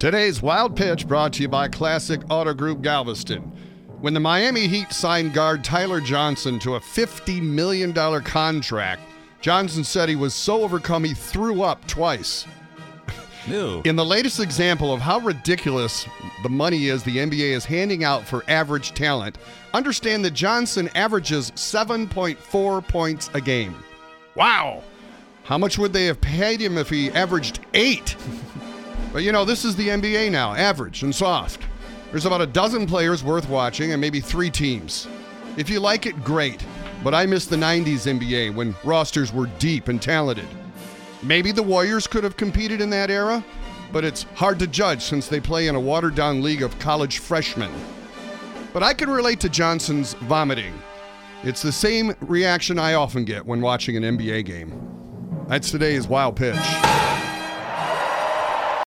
Today's Wild Pitch brought to you by Classic Auto Group Galveston. When the Miami Heat signed guard Tyler Johnson to a $50 million contract, Johnson said he was so overcome he threw up twice. Ew. In the latest example of how ridiculous the money is the NBA is handing out for average talent, understand that Johnson averages 7.4 points a game. Wow! How much would they have paid him if he averaged eight? But you know, this is the NBA now, average and soft. There's about a dozen players worth watching and maybe three teams. If you like it, great. But I miss the 90s NBA when rosters were deep and talented. Maybe the Warriors could have competed in that era, but it's hard to judge since they play in a watered down league of college freshmen. But I can relate to Johnson's vomiting. It's the same reaction I often get when watching an NBA game. That's today's wild pitch.